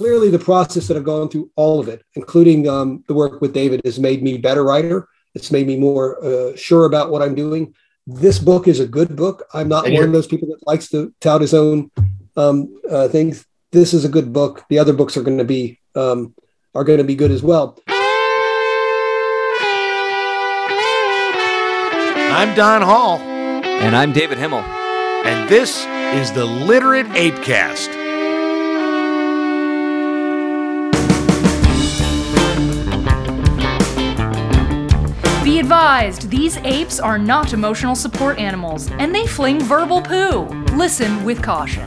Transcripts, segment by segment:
clearly the process that I've gone through all of it, including um, the work with David, has made me better writer. It's made me more uh, sure about what I'm doing. This book is a good book. I'm not one of those people that likes to tout his own um, uh, things. This is a good book. The other books are going to be um, are going to be good as well. I'm Don Hall. And I'm David Himmel. And this is the Literate ApeCast. Advised, these apes are not emotional support animals, and they fling verbal poo. Listen with caution.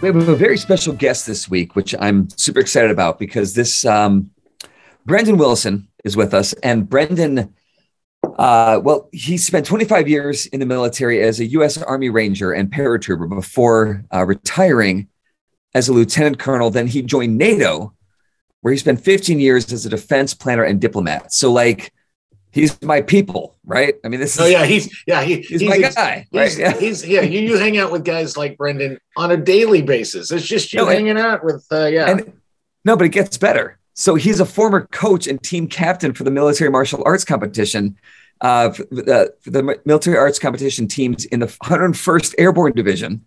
We have a very special guest this week, which I'm super excited about because this um, Brendan Wilson is with us, and Brendan, uh, well, he spent 25 years in the military as a U.S. Army Ranger and paratrooper before uh, retiring as a lieutenant colonel. Then he joined NATO, where he spent 15 years as a defense planner and diplomat. So, like, he's my people, right? I mean, this oh, is. Oh yeah, he's yeah he, he's, he's my guy. He's, right? yeah. he's yeah. You, you hang out with guys like Brendan on a daily basis. It's just you no, hanging and, out with uh, yeah. And, no, but it gets better. So he's a former coach and team captain for the military martial arts competition, uh, the, the military arts competition teams in the 101st Airborne Division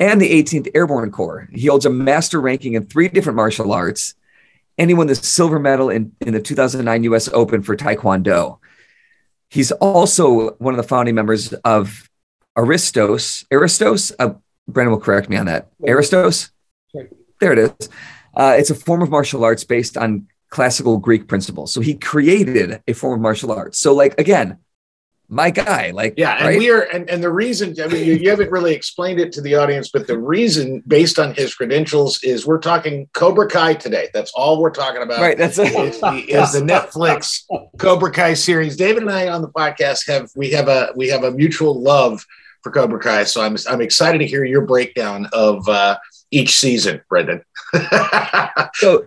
and the 18th Airborne Corps. He holds a master ranking in three different martial arts and he won the silver medal in, in the 2009 US Open for Taekwondo. He's also one of the founding members of Aristos. Aristos? Uh, Brendan will correct me on that. Aristos? There it is. Uh, it's a form of martial arts based on classical Greek principles. So he created a form of martial arts. So, like, again, my guy. Like, yeah, and right? we are, and, and the reason, I mean, you, you, haven't really explained it to the audience, but the reason, based on his credentials, is we're talking Cobra Kai today. That's all we're talking about. Right. That's it. Is the, is the Netflix Cobra Kai series. David and I on the podcast have we have a we have a mutual love for Cobra Kai, so I'm I'm excited to hear your breakdown of uh, each season, Brendan. so,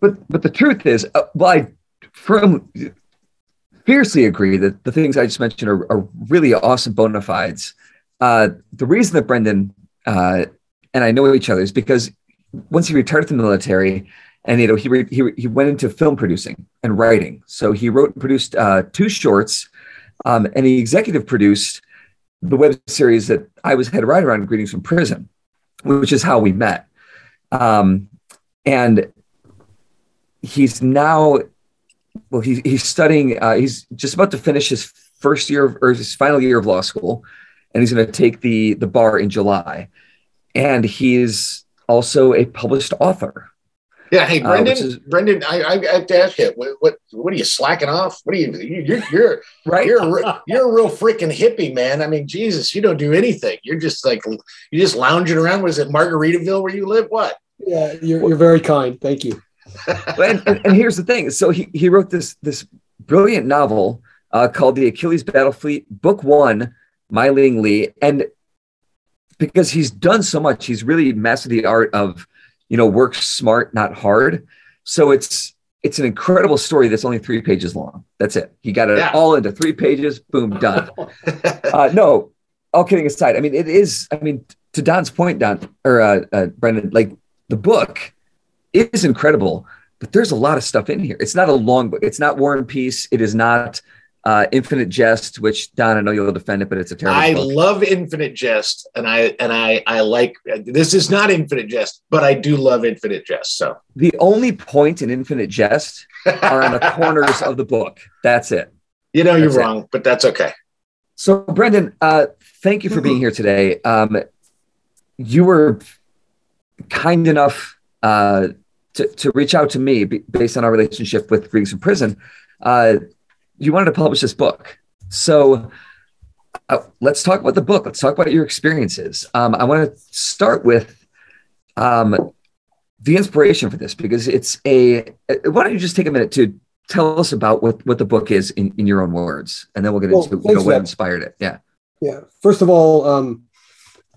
but but the truth is, uh, well, I from fiercely agree that the things I just mentioned are, are really awesome bona fides. Uh, the reason that Brendan uh, and I know each other is because once he retired from the military, and you know he re- he he went into film producing and writing. So he wrote and produced uh, two shorts, um, and he executive produced the web series that I was head writer on, Greetings from Prison, which is how we met. Um, and he's now well, he, he's studying. Uh, he's just about to finish his first year of, or his final year of law school, and he's going to take the the bar in July. And he's also a published author. Yeah, hey Brendan, uh, is, Brendan, I, I have to ask you, what, what, what are you slacking off? What are you? You're you're right. You're a, you're a real freaking hippie, man. I mean, Jesus, you don't do anything. You're just like you're just lounging around. Was it Margaritaville where you live? What? Yeah, you're, you're very kind. Thank you and, and, and, here's the thing. So he, he wrote this this brilliant novel uh, called The Achilles Battle Fleet, Book One, Mei Ling Lee, and because he's done so much, he's really mastered the art of, you know, work smart, not hard. So it's it's an incredible story that's only three pages long. That's it. He got it yeah. all into three pages. Boom, done. uh, no, all kidding aside. I mean, it is. I mean, to Don's point, Don or uh, uh, Brendan, like the book is incredible, but there's a lot of stuff in here. It's not a long book. It's not War and Peace. It is not uh, Infinite Jest, which Don, I know you'll defend it, but it's a terrible. I book. love Infinite Jest, and I and I I like this is not Infinite Jest, but I do love Infinite Jest. So the only point in Infinite Jest are on the corners of the book. That's it. You know, that's you're wrong, it. but that's okay. So, Brendan, uh, thank you for being here today. Um, you were kind enough uh, to, to reach out to me based on our relationship with Greetings from Prison. Uh, you wanted to publish this book. So uh, let's talk about the book. Let's talk about your experiences. Um, I want to start with um, the inspiration for this because it's a. Uh, why don't you just take a minute to tell us about what, what the book is in, in your own words, and then we'll get well, into you know, what inspired it. Yeah. Yeah. First of all, um,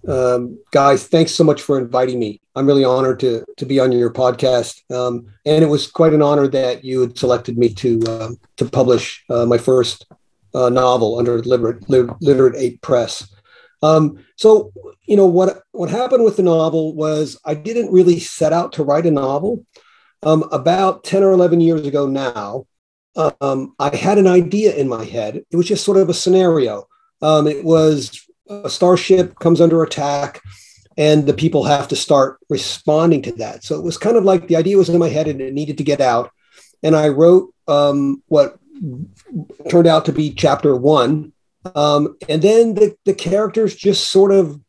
Um, guys, thanks so much for inviting me. I'm really honored to to be on your podcast, um, and it was quite an honor that you had selected me to um, to publish uh, my first uh, novel under Literate, Literate Ape Press. Um, so, you know what what happened with the novel was I didn't really set out to write a novel. Um, about ten or eleven years ago now, um, I had an idea in my head. It was just sort of a scenario. it was a starship comes under attack and the people have to start responding to that. So it was kind of like the idea was in my head and it needed to get out. And I wrote um, what turned out to be chapter one. Um, and then the, the characters just sort of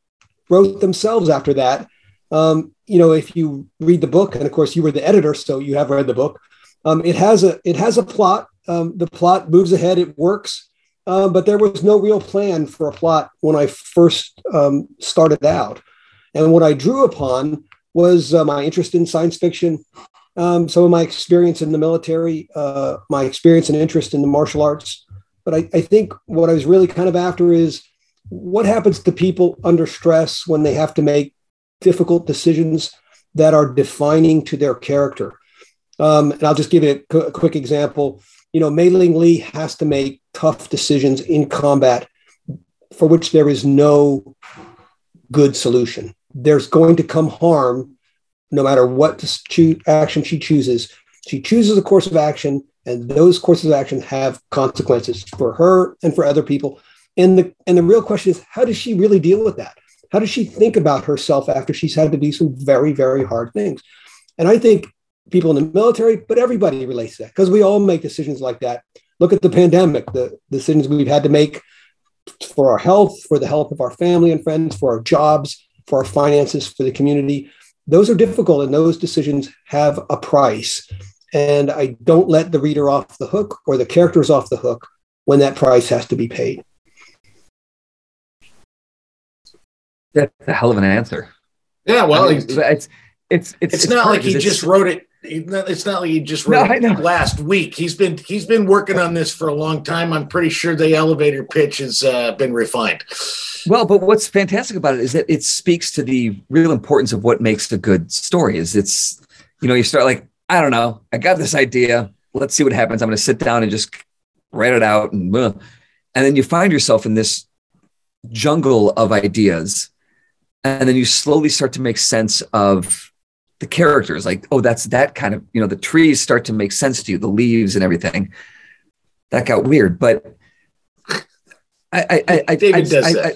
wrote themselves after that. Um, you know, if you read the book, and of course you were the editor, so you have read the book. Um, it has a it has a plot. Um, the plot moves ahead. It works. Uh, but there was no real plan for a plot when I first um, started out. And what I drew upon was uh, my interest in science fiction, um, some of my experience in the military, uh, my experience and interest in the martial arts. But I, I think what I was really kind of after is what happens to people under stress when they have to make difficult decisions that are defining to their character. Um, and I'll just give you a, a quick example you know, Mei Ling Lee has to make tough decisions in combat for which there is no good solution. There's going to come harm no matter what action she chooses. She chooses a course of action, and those courses of action have consequences for her and for other people. And the and the real question is, how does she really deal with that? How does she think about herself after she's had to do some very, very hard things? And I think people in the military, but everybody relates to that because we all make decisions like that. Look at the pandemic, the decisions we've had to make for our health, for the health of our family and friends, for our jobs, for our finances, for the community. Those are difficult and those decisions have a price. And I don't let the reader off the hook or the characters off the hook when that price has to be paid. That's a hell of an answer. Yeah, well, I mean, it's, it's it's it's, it's not like he just wrote it it's not like he just wrote no, last week. He's been he's been working on this for a long time. I'm pretty sure the elevator pitch has uh, been refined. Well, but what's fantastic about it is that it speaks to the real importance of what makes a good story. Is it's you know you start like I don't know I got this idea. Let's see what happens. I'm going to sit down and just write it out and uh, and then you find yourself in this jungle of ideas, and then you slowly start to make sense of the characters like oh that's that kind of you know the trees start to make sense to you the leaves and everything that got weird but i i i David I, does I.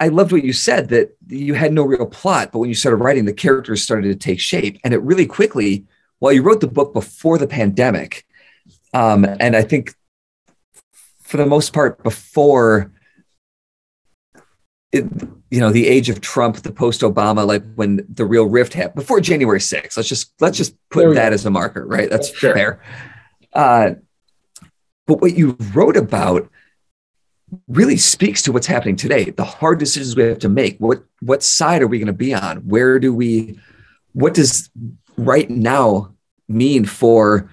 I, I loved what you said that you had no real plot but when you started writing the characters started to take shape and it really quickly while you wrote the book before the pandemic um, and i think for the most part before it, you know the age of Trump, the post Obama, like when the real rift happened before January 6th. Let's just let's just put that go. as a marker, right? That's sure. fair. Uh, but what you wrote about really speaks to what's happening today. The hard decisions we have to make. What what side are we going to be on? Where do we? What does right now mean for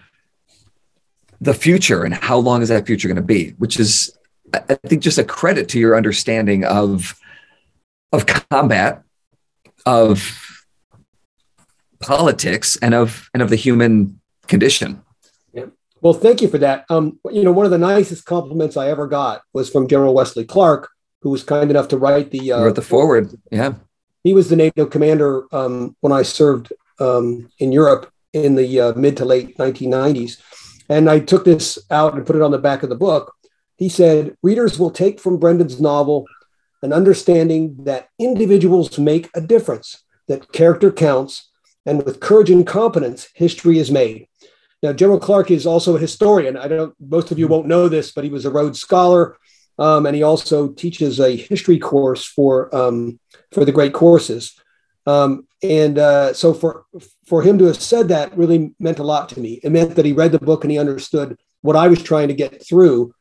the future, and how long is that future going to be? Which is, I think, just a credit to your understanding of of combat, of politics, and of and of the human condition. Yeah. Well, thank you for that. Um, you know, one of the nicest compliments I ever got was from General Wesley Clark, who was kind enough to write the uh, wrote the foreword. Yeah, he was the NATO commander um, when I served um, in Europe in the uh, mid to late 1990s, and I took this out and put it on the back of the book. He said, "Readers will take from Brendan's novel an understanding that individuals make a difference, that character counts, and with courage and competence, history is made. Now, General Clark is also a historian. I don't, most of you won't know this, but he was a Rhodes Scholar, um, and he also teaches a history course for um, for the great courses. Um, and uh, so, for for him to have said that really meant a lot to me. It meant that he read the book and he understood what I was trying to get through,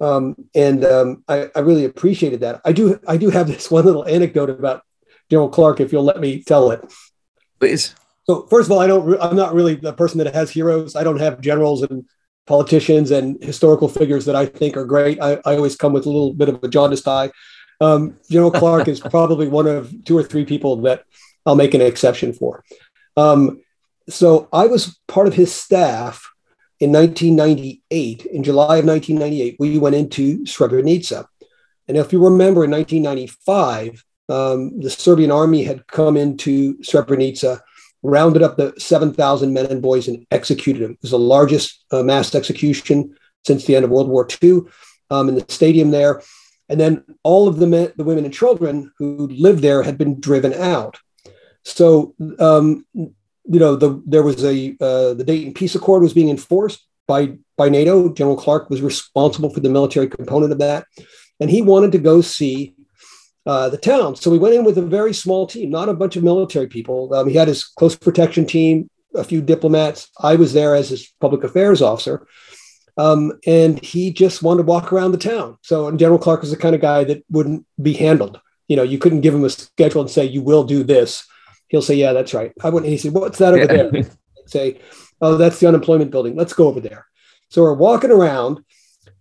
um, and um, I, I, really appreciated that. I do I do have this one little anecdote about General Clark, if you'll let me tell it. Please. So first of all, I don't. I'm not really the person that has heroes. I don't have generals and politicians and historical figures that I think are great. I, I always come with a little bit of a jaundiced eye. um, General Clark is probably one of two or three people that I'll make an exception for. Um, so I was part of his staff in 1998. In July of 1998, we went into Srebrenica. And if you remember, in 1995, um, the Serbian army had come into Srebrenica, rounded up the 7,000 men and boys, and executed them. It was the largest uh, mass execution since the end of World War II um, in the stadium there. And then all of the men, the women and children who lived there had been driven out. So, um, you know, the, there was a uh, the Dayton Peace Accord was being enforced by by NATO. General Clark was responsible for the military component of that, and he wanted to go see uh, the town. So we went in with a very small team, not a bunch of military people. Um, he had his close protection team, a few diplomats. I was there as his public affairs officer. Um, and he just wanted to walk around the town. So General Clark was the kind of guy that wouldn't be handled. You know, you couldn't give him a schedule and say, you will do this. He'll say, yeah, that's right. I wouldn't. He said, what's that over yeah. there? say, oh, that's the unemployment building. Let's go over there. So we're walking around.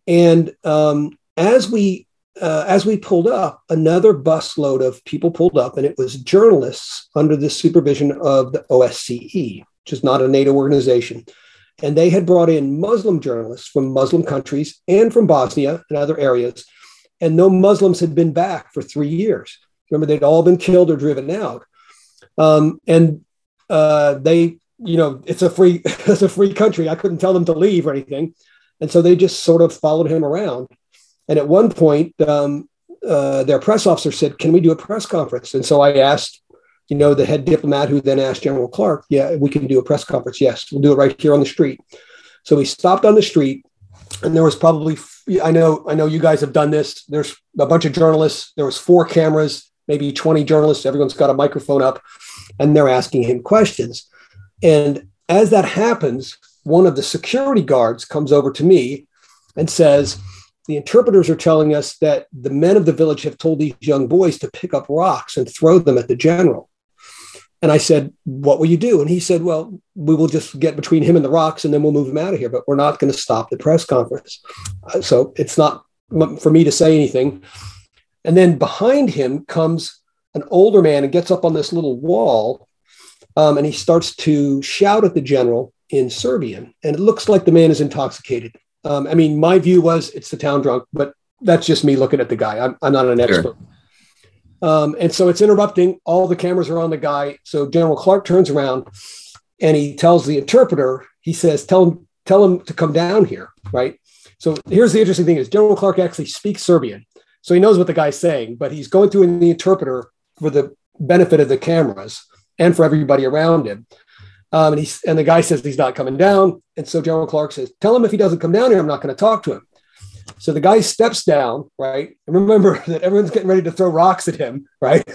And um, as we uh, as we pulled up, another busload of people pulled up, and it was journalists under the supervision of the OSCE, which is not a NATO organization. And they had brought in Muslim journalists from Muslim countries and from Bosnia and other areas. And no Muslims had been back for three years. Remember, they'd all been killed or driven out. Um, and uh, they, you know, it's a free, it's a free country. I couldn't tell them to leave or anything. And so they just sort of followed him around. And at one point, um, uh, their press officer said, Can we do a press conference? And so I asked you know, the head diplomat who then asked General Clark, yeah, we can do a press conference. Yes, we'll do it right here on the street. So we stopped on the street and there was probably, I know, I know you guys have done this. There's a bunch of journalists. There was four cameras, maybe 20 journalists. Everyone's got a microphone up and they're asking him questions. And as that happens, one of the security guards comes over to me and says, the interpreters are telling us that the men of the village have told these young boys to pick up rocks and throw them at the general. And I said, What will you do? And he said, Well, we will just get between him and the rocks and then we'll move him out of here, but we're not going to stop the press conference. Uh, so it's not for me to say anything. And then behind him comes an older man and gets up on this little wall um, and he starts to shout at the general in Serbian. And it looks like the man is intoxicated. Um, I mean, my view was it's the town drunk, but that's just me looking at the guy. I'm, I'm not an expert. Sure. Um, and so it's interrupting. All the cameras are on the guy. So General Clark turns around and he tells the interpreter, he says, tell him, tell him to come down here. Right. So here's the interesting thing is General Clark actually speaks Serbian. So he knows what the guy's saying, but he's going through the interpreter for the benefit of the cameras and for everybody around him. Um, and he's and the guy says he's not coming down. And so General Clark says, tell him if he doesn't come down here, I'm not going to talk to him. So the guy steps down, right? And remember that everyone's getting ready to throw rocks at him, right?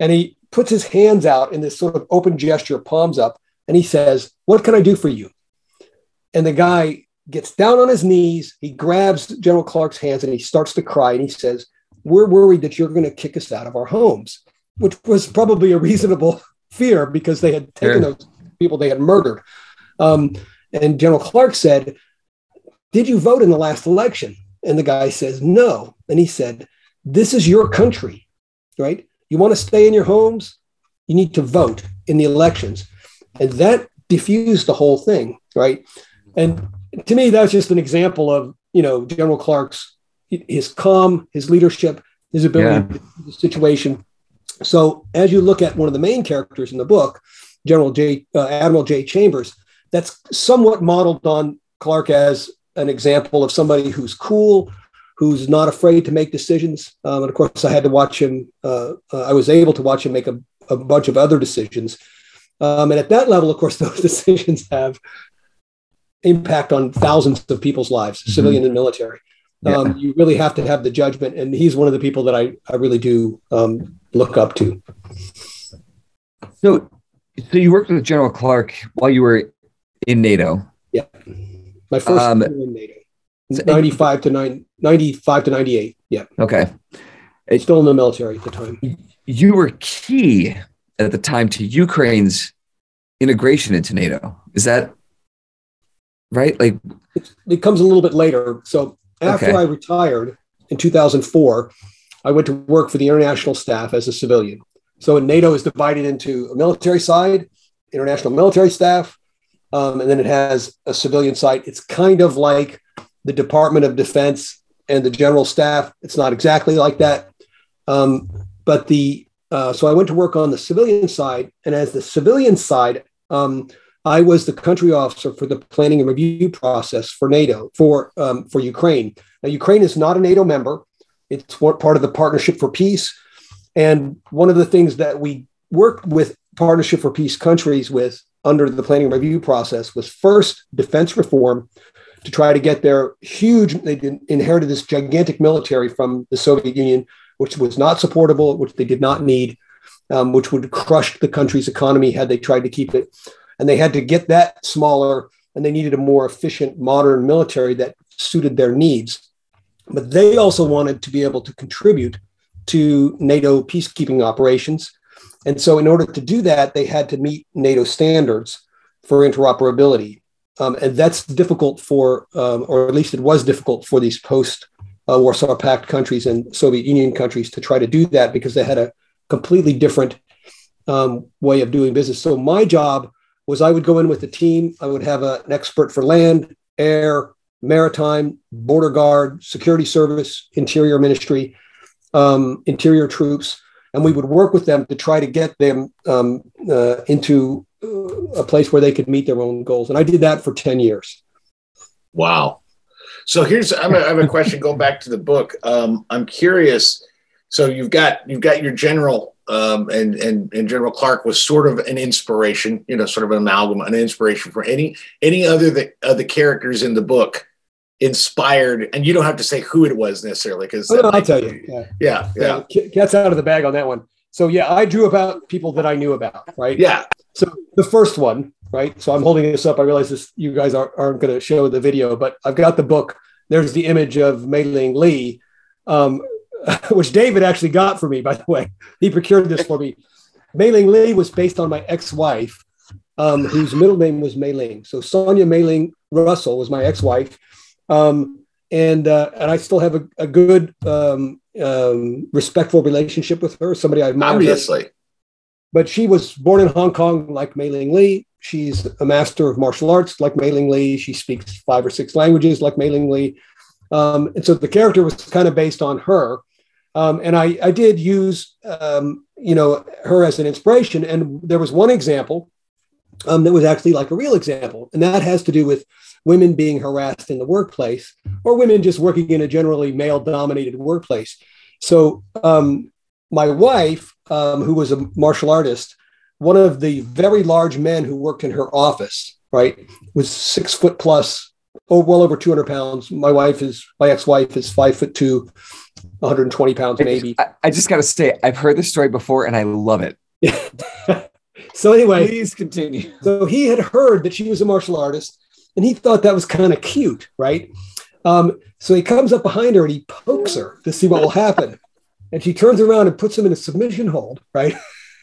And he puts his hands out in this sort of open gesture, palms up, and he says, What can I do for you? And the guy gets down on his knees. He grabs General Clark's hands and he starts to cry. And he says, We're worried that you're going to kick us out of our homes, which was probably a reasonable fear because they had taken those people they had murdered. Um, and General Clark said, Did you vote in the last election? And the guy says, No. And he said, This is your country, right? You want to stay in your homes? You need to vote in the elections. And that diffused the whole thing, right? And to me, that's just an example of, you know, General Clark's his calm, his leadership, his ability yeah. the situation. So as you look at one of the main characters in the book, General J, uh, Admiral J. Chambers, that's somewhat modeled on Clark as an example of somebody who's cool, who's not afraid to make decisions. Um, and of course, I had to watch him. Uh, uh, I was able to watch him make a, a bunch of other decisions. Um, and at that level, of course, those decisions have impact on thousands of people's lives, mm-hmm. civilian and military. Um. You really have to have the judgment, and he's one of the people that I, I really do um, look up to. So, so you worked with General Clark while you were in NATO. Yeah. My first um, in NATO. 95 to 9, 95 to 98. Yeah. Okay. It's Still in the military at the time. You were key at the time to Ukraine's integration into NATO. Is that right? Like it, it comes a little bit later. So after okay. I retired in 2004, I went to work for the international staff as a civilian. So NATO is divided into a military side, international military staff, um, and then it has a civilian side. It's kind of like the Department of Defense and the general staff. It's not exactly like that. Um, but the uh, so I went to work on the civilian side, and as the civilian side, um, I was the country officer for the planning and review process for NATO for um, for Ukraine. Now, Ukraine is not a NATO member; it's part of the Partnership for Peace. And one of the things that we worked with Partnership for Peace countries with under the planning review process was first defense reform to try to get their huge. They inherited this gigantic military from the Soviet Union, which was not supportable, which they did not need, um, which would crush the country's economy had they tried to keep it and they had to get that smaller and they needed a more efficient modern military that suited their needs. But they also wanted to be able to contribute to nato peacekeeping operations. And so in order to do that they had to meet nato standards for interoperability. Um, and that's difficult for um, or at least it was difficult for these post uh, warsaw pact countries and soviet union countries to try to do that because they had a completely different um, way of doing business. So my job was I would go in with the team. I would have a, an expert for land, air, maritime, border guard, security service, interior ministry, um, interior troops, and we would work with them to try to get them um, uh, into uh, a place where they could meet their own goals. And I did that for 10 years. Wow. So here's I have a question. Go back to the book. Um, I'm curious. So you've got you've got your general um, and, and and General Clark was sort of an inspiration, you know, sort of an amalgam, an inspiration for any any other the, of the characters in the book inspired. And you don't have to say who it was necessarily, because oh, no, I'll tell you. Yeah. yeah, yeah, yeah. Cat's out of the bag on that one. So yeah, I drew about people that I knew about, right? Yeah. So the first one, right? So I'm holding this up. I realize this you guys aren't, aren't going to show the video, but I've got the book. There's the image of Mei Ling Lee. Um, which David actually got for me, by the way. He procured this for me. Mei Ling Lee was based on my ex-wife, um, whose middle name was Mei Ling. So Sonia Mei Ling Russell was my ex-wife, um, and uh, and I still have a, a good, um, um respectful relationship with her. Somebody I. Obviously, but she was born in Hong Kong, like Mei Ling Lee. She's a master of martial arts, like Mei Ling Lee. She speaks five or six languages, like Mei Ling Lee. Um, and so the character was kind of based on her. Um, and I, I did use, um, you know, her as an inspiration. And there was one example um, that was actually like a real example, and that has to do with women being harassed in the workplace or women just working in a generally male-dominated workplace. So um, my wife, um, who was a martial artist, one of the very large men who worked in her office, right, was six foot plus, oh, well over 200 pounds. My wife is, my ex-wife is five foot two 120 pounds maybe. I, I just got to say, I've heard this story before and I love it. so anyway, please continue. So he had heard that she was a martial artist, and he thought that was kind of cute, right? Um, so he comes up behind her and he pokes her to see what will happen, and she turns around and puts him in a submission hold, right?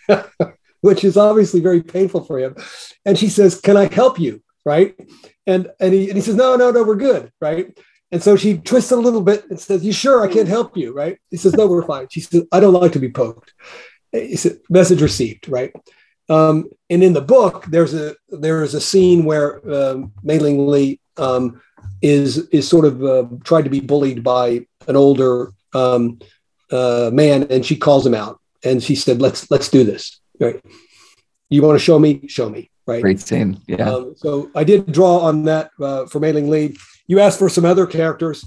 Which is obviously very painful for him. And she says, "Can I help you?" Right? And and he and he says, "No, no, no, we're good." Right? And so she twists a little bit and says, You sure I can't help you? Right. He says, No, we're fine. She says, I don't like to be poked. He said, Message received. Right. Um, and in the book, there's a there is a scene where um, Mei Ling Lee um, is is sort of uh, tried to be bullied by an older um, uh, man, and she calls him out, and she said, "Let's let's do this." Right? You want to show me? Show me. Right? Great scene. Yeah. Um, so I did draw on that uh, for Mei Ling Lee you asked for some other characters.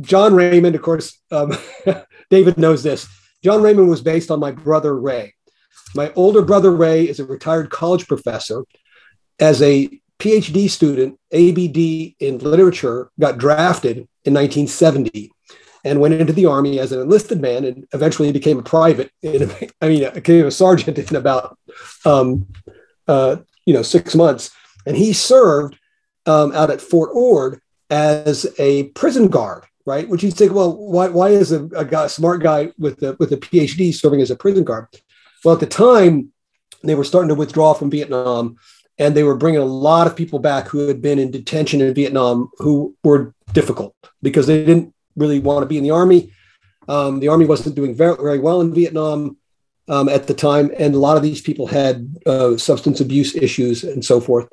John Raymond, of course, um, David knows this. John Raymond was based on my brother Ray. My older brother Ray is a retired college professor. As a PhD student, ABD in literature, got drafted in 1970 and went into the army as an enlisted man and eventually became a private. In, I mean, became a sergeant in about, um, uh, you know, six months. And he served um, out at Fort Ord as a prison guard, right? Which you think, well, why, why is a, a guy, smart guy with a, with a PhD serving as a prison guard? Well, at the time, they were starting to withdraw from Vietnam, and they were bringing a lot of people back who had been in detention in Vietnam who were difficult because they didn't really want to be in the army. Um, the army wasn't doing very, very well in Vietnam um, at the time, and a lot of these people had uh, substance abuse issues and so forth.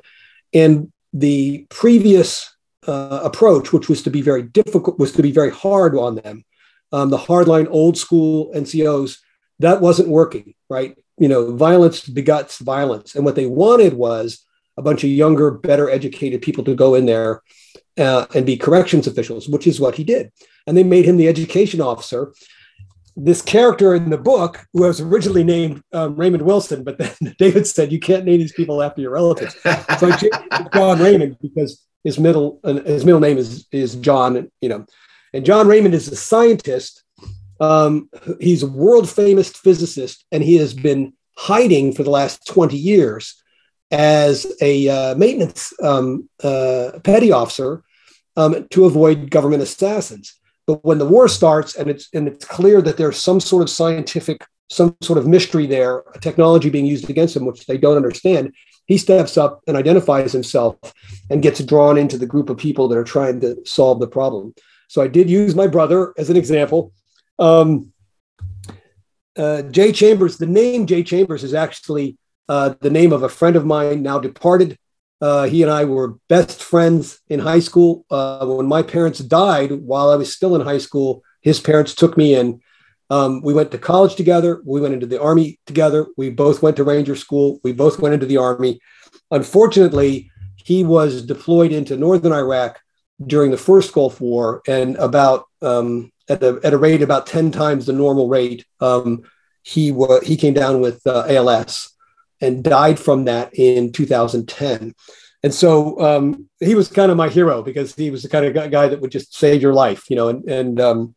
And the previous uh, approach, which was to be very difficult, was to be very hard on them. Um, the hardline old school NCOs, that wasn't working, right? You know, violence begots violence. And what they wanted was a bunch of younger, better educated people to go in there uh, and be corrections officials, which is what he did. And they made him the education officer. This character in the book, who was originally named um, Raymond Wilson, but then David said, You can't name these people after your relatives. So I changed John Raymond because his middle uh, his middle name is is John, you know, and John Raymond is a scientist. Um, he's a world famous physicist, and he has been hiding for the last twenty years as a uh, maintenance um, uh, petty officer um, to avoid government assassins. But when the war starts, and it's and it's clear that there's some sort of scientific, some sort of mystery there, a technology being used against them, which they don't understand, he steps up and identifies himself and gets drawn into the group of people that are trying to solve the problem. So I did use my brother as an example. Um, uh, Jay Chambers, the name Jay Chambers is actually uh, the name of a friend of mine now departed. Uh, he and I were best friends in high school. Uh, when my parents died while I was still in high school, his parents took me in um, we went to college together. We went into the army together. We both went to Ranger School. We both went into the army. Unfortunately, he was deployed into northern Iraq during the first Gulf War, and about um, at, the, at a rate about ten times the normal rate, um, he was he came down with uh, ALS and died from that in 2010. And so um, he was kind of my hero because he was the kind of guy that would just save your life, you know. And, and um,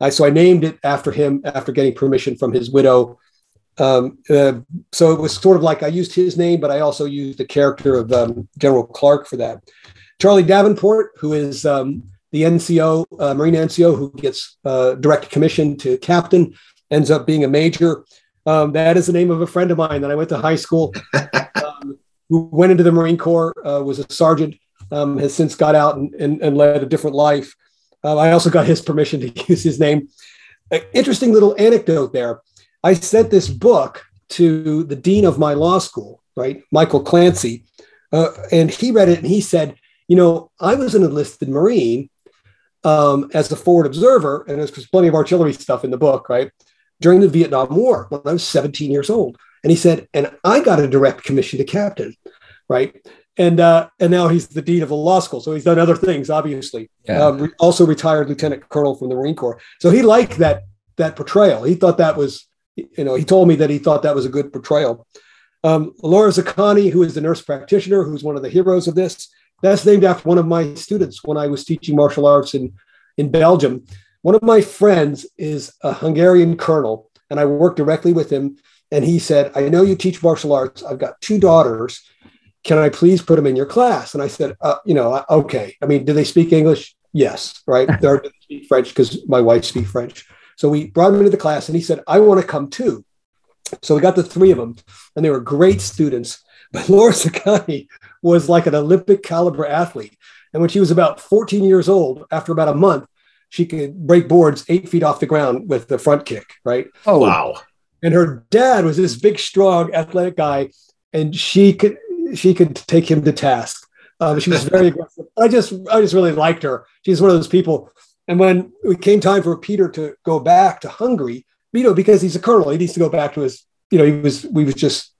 I, so I named it after him after getting permission from his widow. Um, uh, so it was sort of like I used his name, but I also used the character of um, General Clark for that. Charlie Davenport, who is um, the NCO, uh, Marine NCO, who gets uh, direct commission to captain, ends up being a major. Um, that is the name of a friend of mine that I went to high school, um, who went into the Marine Corps, uh, was a sergeant, um, has since got out and, and, and led a different life. Uh, I also got his permission to use his name. interesting little anecdote there. I sent this book to the dean of my law school, right, Michael Clancy, uh, and he read it and he said, "You know, I was an enlisted Marine um, as a forward observer, and there's plenty of artillery stuff in the book, right, during the Vietnam War when I was 17 years old." And he said, "And I got a direct commission to captain, right." and uh, and now he's the dean of the law school. So he's done other things, obviously. Yeah. Um, re- also retired lieutenant colonel from the Marine Corps. So he liked that that portrayal. He thought that was, you know, he told me that he thought that was a good portrayal. Um, Laura Zaccani, who is the nurse practitioner, who's one of the heroes of this, that's named after one of my students when I was teaching martial arts in in Belgium. One of my friends is a Hungarian colonel, and I worked directly with him. And he said, "I know you teach martial arts. I've got two daughters." can I please put them in your class? And I said, uh, you know, okay. I mean, do they speak English? Yes, right. They are speak French because my wife speaks French. So we brought him into the class, and he said, I want to come too. So we got the three of them, and they were great students. But Laura Zaccani was like an Olympic caliber athlete. And when she was about 14 years old, after about a month, she could break boards eight feet off the ground with the front kick, right? Oh, wow. And her dad was this big, strong, athletic guy. And she could, she could take him to task. Um, she was very aggressive. I just I just really liked her. She's one of those people. And when it came time for Peter to go back to Hungary, you know, because he's a colonel, he needs to go back to his, you know, he was we was just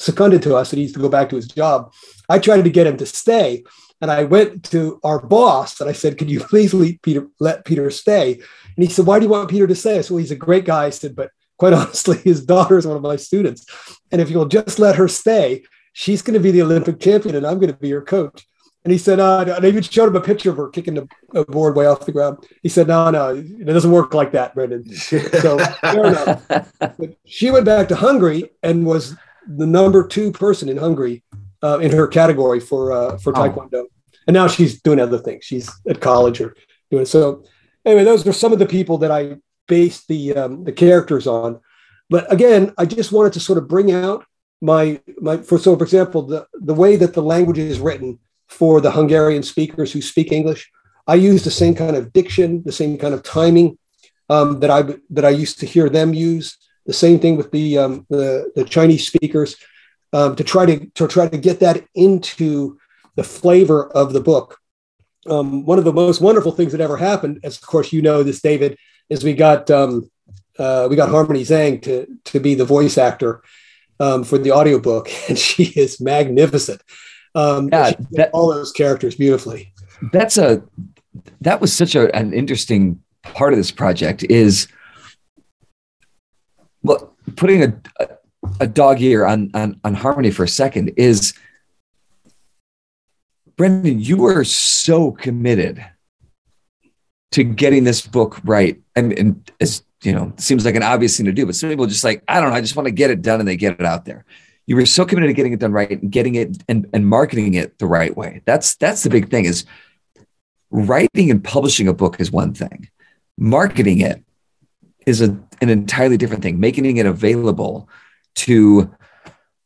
seconded to us and he needs to go back to his job. I tried to get him to stay. And I went to our boss and I said, Could you please let Peter let Peter stay? And he said, Why do you want Peter to stay? I said, Well, he's a great guy. I said, but quite honestly, his daughter is one of my students. And if you'll just let her stay, she's going to be the Olympic champion and I'm going to be your coach. And he said, uh, and I even showed him a picture of her kicking the board way off the ground. He said, no, no, it doesn't work like that, Brendan. So fair enough. But she went back to Hungary and was the number two person in Hungary uh, in her category for uh, for oh. Taekwondo. Oh. And now she's doing other things. She's at college or doing so. Anyway, those are some of the people that I based the um, the characters on. But again, I just wanted to sort of bring out my my for so for example the the way that the language is written for the Hungarian speakers who speak English, I use the same kind of diction, the same kind of timing. um, that I that I used to hear them use. The same thing with the um, the, the Chinese speakers um, to try to to try to get that into the flavor of the book. Um, one of the most wonderful things that ever happened, as of course you know this, David, is we got um, uh, we got Harmony Zhang to to be the voice actor um, for the audiobook, and she is magnificent. Um, yeah, that, all those characters beautifully. That's a that was such a, an interesting part of this project is well putting a, a, a dog ear on, on on harmony for a second is brendan you were so committed to getting this book right. And, and as you know seems like an obvious thing to do but some people just like i don't know i just want to get it done and they get it out there. You were so committed to getting it done right and getting it and, and marketing it the right way. That's that's the big thing is writing and publishing a book is one thing. Marketing it is a, an entirely different thing. Making it available to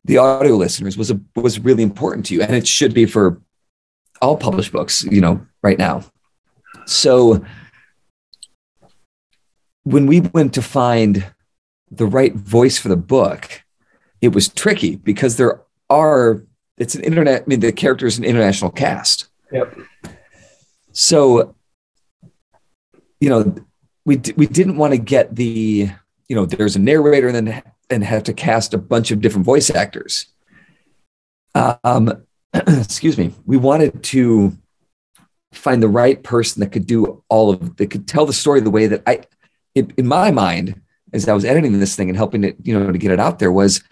the audio listeners was a, was really important to you and it should be for all published books you know right now. So when we went to find the right voice for the book it was tricky because there are it's an internet i mean the character is an international cast. Yep. So, you know, we we didn't want to get the you know there's a narrator and then and have to cast a bunch of different voice actors. Um, excuse me. We wanted to find the right person that could do all of that could tell the story the way that I, in, my mind, as I was editing this thing and helping it, you know, to get it out there was.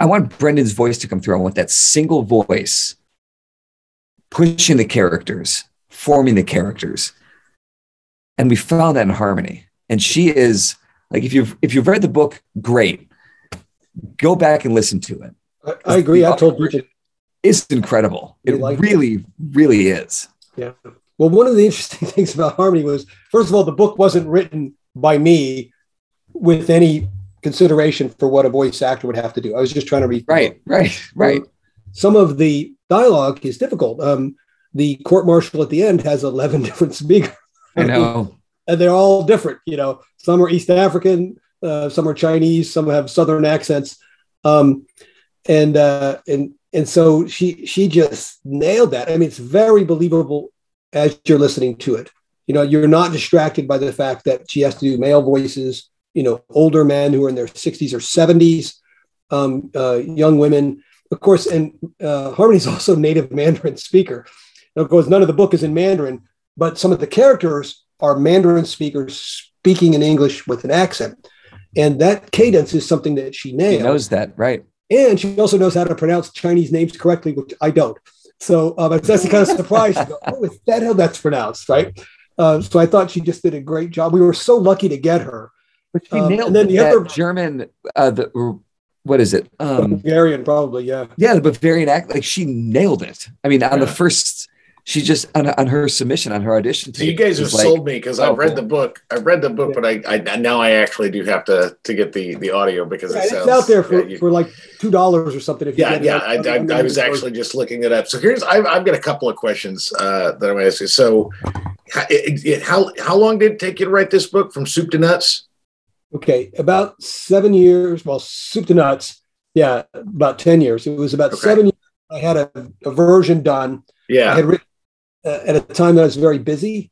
I want Brendan's voice to come through. I want that single voice pushing the characters, forming the characters. And we found that in Harmony. And she is like if you've if you've read the book, great. Go back and listen to it. I, I agree. I told you it's incredible. It like really, it. really is. Yeah. Well, one of the interesting things about Harmony was, first of all, the book wasn't written by me with any consideration for what a voice actor would have to do. I was just trying to read. Right, right, right. Some of the dialogue is difficult. Um, the court martial at the end has 11 different speakers. I know. And they're all different. You know, some are East African, uh, some are Chinese, some have Southern accents. Um, and, uh, and, and so she, she just nailed that. I mean, it's very believable as you're listening to it. You know, you're not distracted by the fact that she has to do male voices, you know, older men who are in their 60s or 70s, um, uh, young women of course, and uh, Harmony's also native Mandarin speaker. Of course, none of the book is in Mandarin, but some of the characters are Mandarin speakers speaking in English with an accent. And that cadence is something that she nails. She knows that, right? And she also knows how to pronounce Chinese names correctly, which I don't. So um, that's the kind of surprise. go, oh, is that how that's pronounced, right? Uh, so I thought she just did a great job. We were so lucky to get her. But she um, nailed and then the other German, uh, the what is it? Um, Bavarian, probably, yeah. Yeah, the Bavarian act, like she nailed it. I mean, on yeah. the first, she just on, on her submission, on her audition. So you guys have like, sold me because oh, I've read cool. the book. I've read the book, yeah. but I, I now I actually do have to to get the the audio because yeah, it sounds, it's out there for, you, for like two dollars or something. If yeah, yeah, I, I, I, was actually just looking it up. So here's I've, I've got a couple of questions uh, that I'm going to ask you. So, it, it, how how long did it take you to write this book from soup to nuts? Okay, about seven years. Well, soup to nuts. Yeah, about ten years. It was about okay. seven years. I had a, a version done. Yeah, I had written at a time that I was very busy.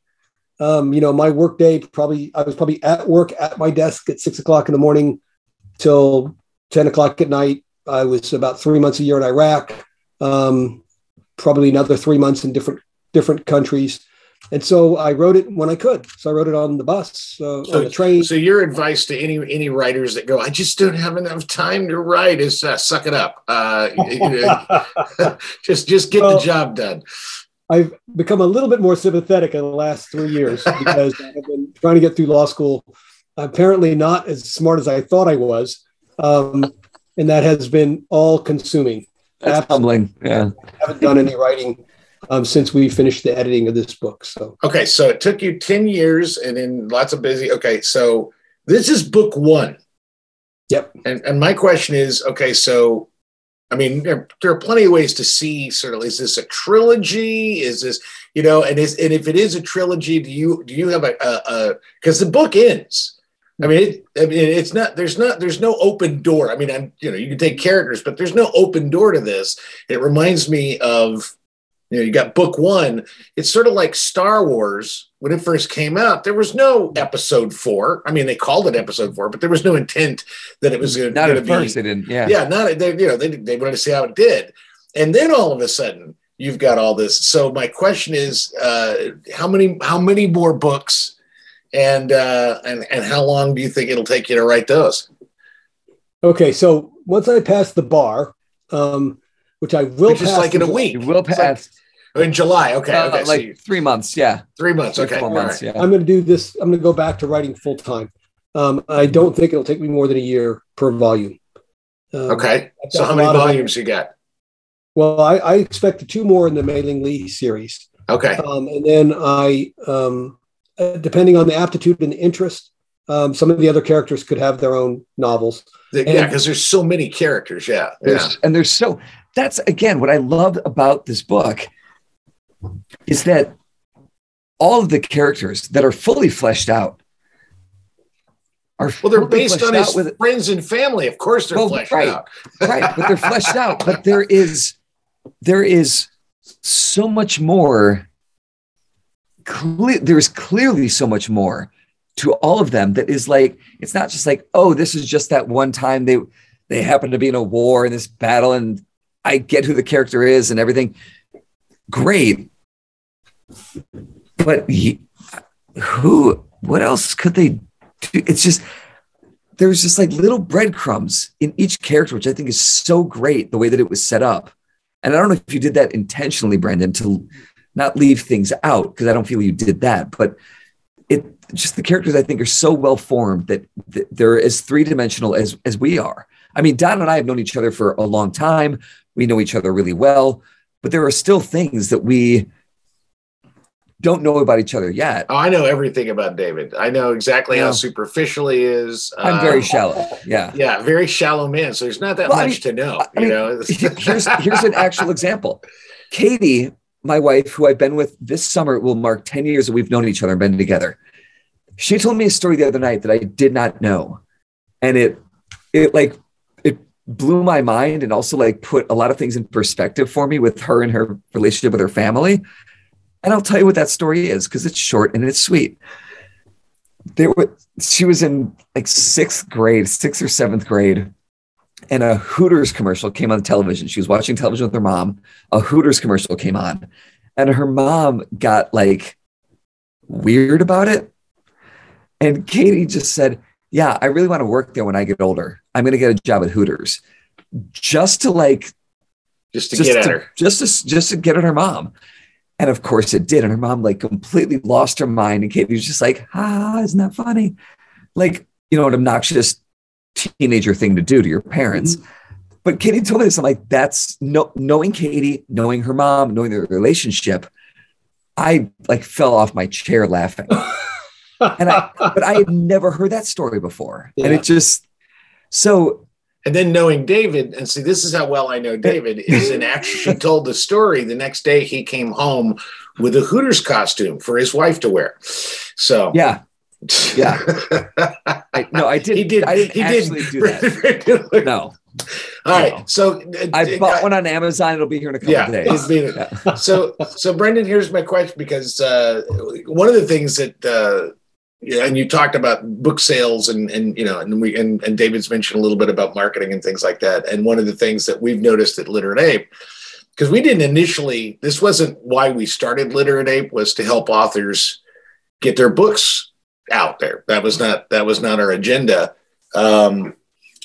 Um, you know, my work day probably I was probably at work at my desk at six o'clock in the morning till ten o'clock at night. I was about three months a year in Iraq. Um, probably another three months in different different countries and so I wrote it when I could. So I wrote it on the bus, uh, so, on the train. So your advice to any any writers that go, I just don't have enough time to write, is uh, suck it up. Uh, just just get well, the job done. I've become a little bit more sympathetic in the last three years because I've been trying to get through law school. Apparently, not as smart as I thought I was, um, and that has been all consuming. That's humbling. Yeah, I haven't done any writing um, since we finished the editing of this book. So okay, so it took you ten years and then lots of busy. Okay, so this is book one. Yep. And and my question is, okay, so I mean, there, there are plenty of ways to see sort of is this a trilogy? Is this you know, and is and if it is a trilogy, do you do you have a because the book ends. I mean, it, I mean, it's not. There's not. There's no open door. I mean, I'm. You know, you can take characters, but there's no open door to this. It reminds me of you know, you got book one. It's sort of like Star Wars when it first came out. There was no episode four. I mean, they called it episode four, but there was no intent that it was going to be. First, they didn't. Yeah, yeah. Not they. You know, they they wanted to see how it did, and then all of a sudden, you've got all this. So my question is, uh, how many how many more books, and uh, and and how long do you think it'll take you to write those? Okay, so once I pass the bar, um, which I will just like in a week. You will pass. In July, okay, uh, okay, like three months, yeah, three months, okay, four months, right. yeah. I'm going to do this. I'm going to go back to writing full time. Um, I don't think it'll take me more than a year per volume. Um, okay, so how many volumes you got? Well, I, I expect two more in the Mei Ling Lee series. Okay, um, and then I, um, uh, depending on the aptitude and the interest, um, some of the other characters could have their own novels. The, yeah, because there's so many characters. Yeah, yeah, and there's so that's again what I love about this book is that all of the characters that are fully fleshed out are well they're based on his with, friends and family. Of course they're well, fleshed right, out. right but they're fleshed out. But there is there is so much more cle- there's clearly so much more to all of them that is like it's not just like oh this is just that one time they they happen to be in a war in this battle and i get who the character is and everything. Great but he, who, what else could they do? It's just, there's just like little breadcrumbs in each character, which I think is so great the way that it was set up. And I don't know if you did that intentionally, Brendan, to not leave things out, because I don't feel you did that. But it just the characters I think are so well formed that, that they're as three dimensional as as we are. I mean, Don and I have known each other for a long time. We know each other really well, but there are still things that we don't know about each other yet. Oh, I know everything about David. I know exactly how superficial he is. I'm very uh, shallow. Yeah. Yeah, very shallow man. So there's not that well, much I mean, to know. I you mean, know, here's here's an actual example. Katie, my wife, who I've been with this summer, will mark 10 years that we've known each other and been together. She told me a story the other night that I did not know. And it it like it blew my mind and also like put a lot of things in perspective for me with her and her relationship with her family and I'll tell you what that story is because it's short and it's sweet. There were, she was in like sixth grade, sixth or seventh grade, and a Hooters commercial came on the television. She was watching television with her mom. A Hooters commercial came on, and her mom got like weird about it. And Katie just said, Yeah, I really want to work there when I get older. I'm going to get a job at Hooters just to like, just to just get at her, just to, just to get at her mom. And of course it did. And her mom like completely lost her mind. And Katie was just like, ah, isn't that funny? Like, you know, an obnoxious teenager thing to do to your parents. Mm-hmm. But Katie told me this. I'm like, that's no knowing Katie, knowing her mom, knowing their relationship. I like fell off my chair laughing. and I but I had never heard that story before. Yeah. And it just so and then knowing David, and see, this is how well I know David, is in she told the story. The next day he came home with a Hooters costume for his wife to wear. So yeah. Yeah. I, no, I didn't. He did. I didn't he actually did. do that. no. All right. No. So uh, I bought one on Amazon. It'll be here in a couple yeah, days. yeah. So, so Brendan, here's my question because uh, one of the things that uh, yeah, and you talked about book sales and and you know and we and, and David's mentioned a little bit about marketing and things like that. And one of the things that we've noticed at Literate Ape, because we didn't initially, this wasn't why we started Literate Ape, was to help authors get their books out there. That was not that was not our agenda. Um,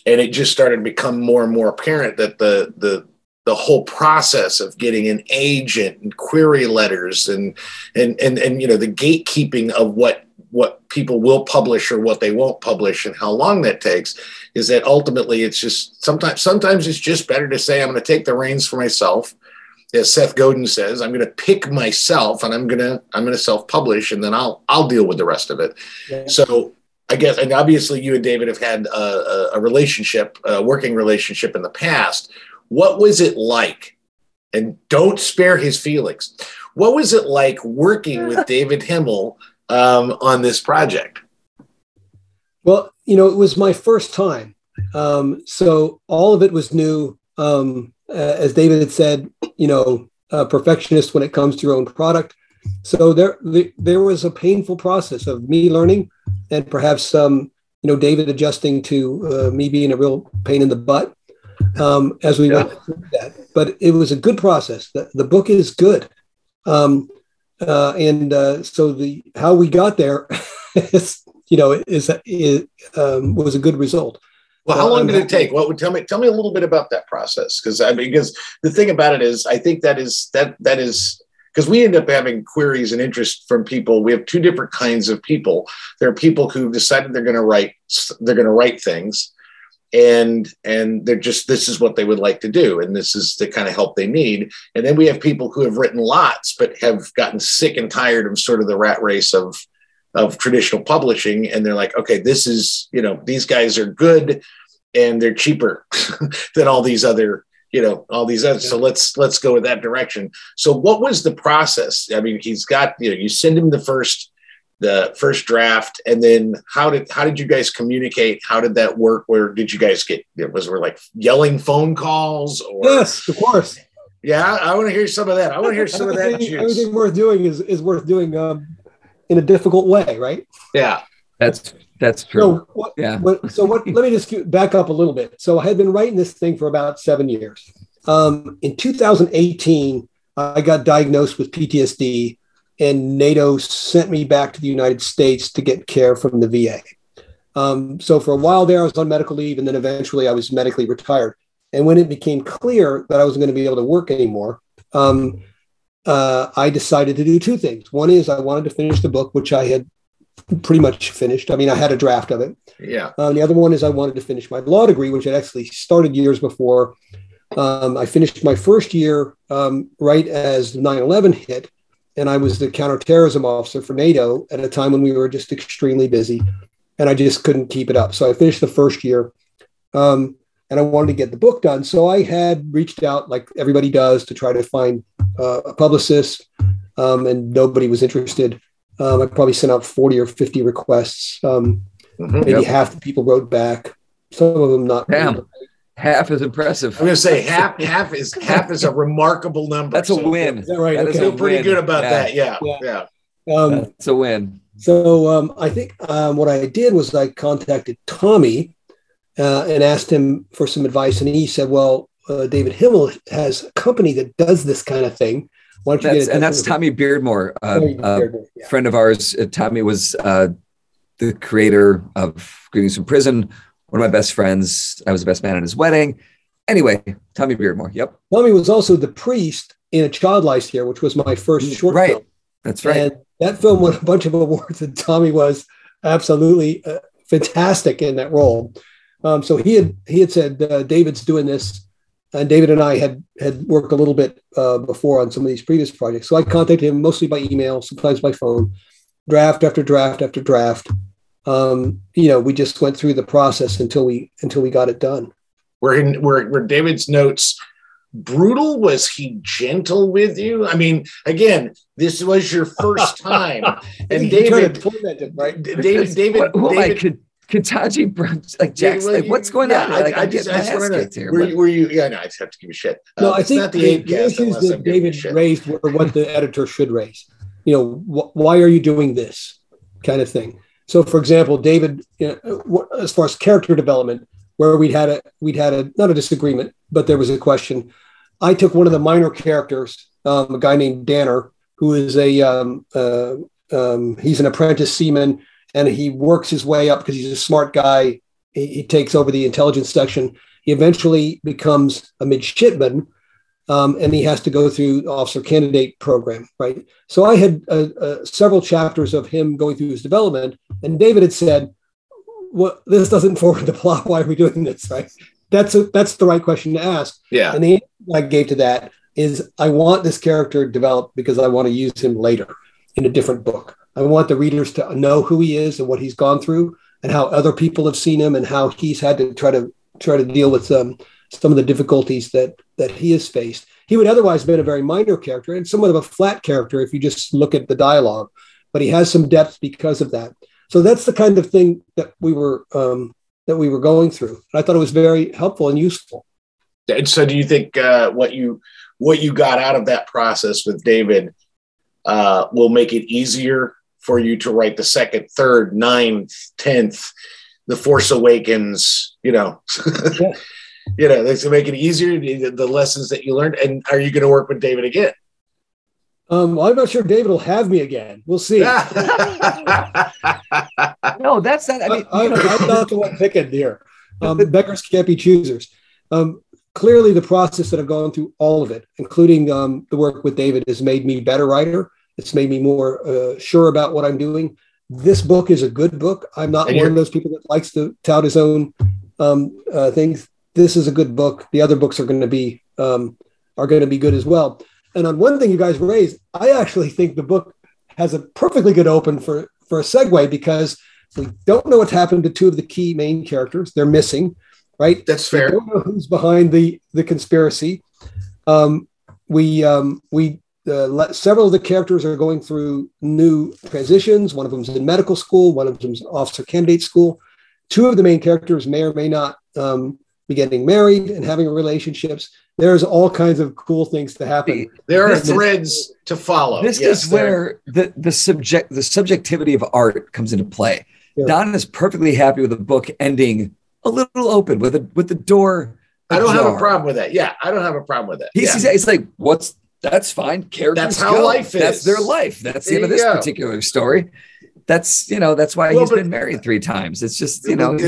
and it just started to become more and more apparent that the the the whole process of getting an agent and query letters and and and and you know the gatekeeping of what what people will publish or what they won't publish and how long that takes is that ultimately it's just sometimes sometimes it's just better to say i'm going to take the reins for myself as seth godin says i'm going to pick myself and i'm going to i'm going to self-publish and then i'll i'll deal with the rest of it yeah. so i guess and obviously you and david have had a, a relationship a working relationship in the past what was it like? And don't spare his feelings. What was it like working with David Himmel um, on this project? Well, you know, it was my first time. Um, so all of it was new. Um, as David had said, you know, a perfectionist when it comes to your own product. So there, the, there was a painful process of me learning, and perhaps um, you know David adjusting to uh, me being a real pain in the butt um, as we yeah. went through that. But it was a good process. The, the book is good, um, uh, and uh, so the how we got there, is, you know, is, is um, was a good result. Well, how long did it take? What would tell me? Tell me a little bit about that process, because I mean, because the thing about it is, I think that is that that is because we end up having queries and interest from people. We have two different kinds of people. There are people who've decided they're going to write they're going to write things, and and they're just this is what they would like to do, and this is the kind of help they need. And then we have people who have written lots but have gotten sick and tired of sort of the rat race of of traditional publishing and they're like okay this is you know these guys are good and they're cheaper than all these other you know all these other so let's let's go in that direction. So what was the process? I mean he's got you know you send him the first the first draft and then how did how did you guys communicate how did that work where did you guys get it was there like yelling phone calls or yes of course yeah i want to hear some of that i want to hear some of that everything worth doing is is worth doing um, in a difficult way, right? Yeah, that's that's true. So what, yeah. What, so what? let me just back up a little bit. So I had been writing this thing for about seven years. Um, in 2018, I got diagnosed with PTSD, and NATO sent me back to the United States to get care from the VA. Um, so for a while there, I was on medical leave, and then eventually I was medically retired. And when it became clear that I wasn't going to be able to work anymore, um, uh, I decided to do two things. One is I wanted to finish the book, which I had pretty much finished. I mean, I had a draft of it. Yeah. Uh, the other one is I wanted to finish my law degree, which I had actually started years before. Um, I finished my first year um, right as 9 11 hit, and I was the counterterrorism officer for NATO at a time when we were just extremely busy, and I just couldn't keep it up. So I finished the first year. Um, and I wanted to get the book done. So I had reached out, like everybody does, to try to find uh, a publicist, um, and nobody was interested. Um, I probably sent out 40 or 50 requests. Um, mm-hmm, maybe yep. half the people wrote back. Some of them not. Damn. Half is impressive. I'm going to say half. Half is half is a remarkable number. That's a so, win. Is that right? That okay. feel pretty good about yeah. that. Yeah, yeah. yeah. Um, That's a win. So um, I think um, what I did was I contacted Tommy uh, and asked him for some advice, and he said, "Well, uh, David Himmel has a company that does this kind of thing. Why don't you that's, get And that's Tommy Beardmore, uh, Beardmore yeah. friend of ours. Uh, Tommy was uh, the creator of Greetings from Prison. One of my best friends. I was the best man at his wedding. Anyway, Tommy Beardmore. Yep. Tommy was also the priest in A Child Lies Here, which was my first short right. film. That's right. And that film won a bunch of awards, and Tommy was absolutely uh, fantastic in that role. Um, so he had he had said uh, David's doing this, and David and I had had worked a little bit uh, before on some of these previous projects. So I contacted him mostly by email, sometimes by phone, draft after draft after draft. Um, you know, we just went through the process until we until we got it done. Were in were, were David's notes brutal? Was he gentle with you? I mean, again, this was your first time, and David, right? David, David, what, David, I could Kataji brunch, like Jackson, like, what's going yeah, on? Like, I, I, just, I just want to know. Were, were, you? Yeah, no, I just have to give a shit. No, uh, I think not the, the, the issues that David raised were what the editor should raise. You know, wh- why are you doing this kind of thing? So, for example, David, you know, as far as character development, where we'd had a we'd had a not a disagreement, but there was a question. I took one of the minor characters, um, a guy named Danner, who is a um, uh, um, he's an apprentice seaman and he works his way up because he's a smart guy. He, he, takes over the intelligence section. He eventually becomes a midshipman, um, and he has to go through officer candidate program, right? So I had uh, uh, several chapters of him going through his development, and David had said, "Well, this doesn't forward the plot. Why are we doing this?" Right? That's a, that's the right question to ask. Yeah. And the answer I gave to that is, I want this character developed because I want to use him later in a different book. I want the readers to know who he is and what he's gone through and how other people have seen him and how he's had to try to try to deal with um, some of the difficulties that that he has faced. He would otherwise have been a very minor character and somewhat of a flat character if you just look at the dialogue, but he has some depth because of that. So that's the kind of thing that we were um, that we were going through. I thought it was very helpful and useful. And so, do you think uh, what you what you got out of that process with David uh, will make it easier for you to write the second, third, ninth, tenth, the Force Awakens? You know, yeah. You know, this will make it easier. The lessons that you learned, and are you going to work with David again? Um, well, I'm not sure David will have me again. We'll see. no, that's not. I mean, I, am not the one picking here. Um, beggars can't be choosers. Um, clearly, the process that I've gone through, all of it, including um, the work with David, has made me better writer. It's made me more uh, sure about what I'm doing. This book is a good book. I'm not one of those people that likes to tout his own um, uh, things. This is a good book. The other books are going to be um, are going to be good as well. And on one thing you guys raised, I actually think the book has a perfectly good open for for a segue because we don't know what's happened to two of the key main characters. They're missing, right? That's fair. We don't know who's behind the the conspiracy. Um, we um, we uh, several of the characters are going through new transitions. One of them's in medical school. One of them's officer candidate school. Two of the main characters may or may not um, be getting married and having relationships there's all kinds of cool things to happen. There are threads to follow. This yes, is where the the subject the subjectivity of art comes into play. Yeah. Don is perfectly happy with the book ending a little open with a with the door. I don't have a problem with that. Yeah, I don't have a problem with that. He's, yeah. he's like, what's that's fine. Characters that's how go. life is. That's their life. That's there the end of this go. particular story that's you know that's why well, he's but, been married three times. It's just you know.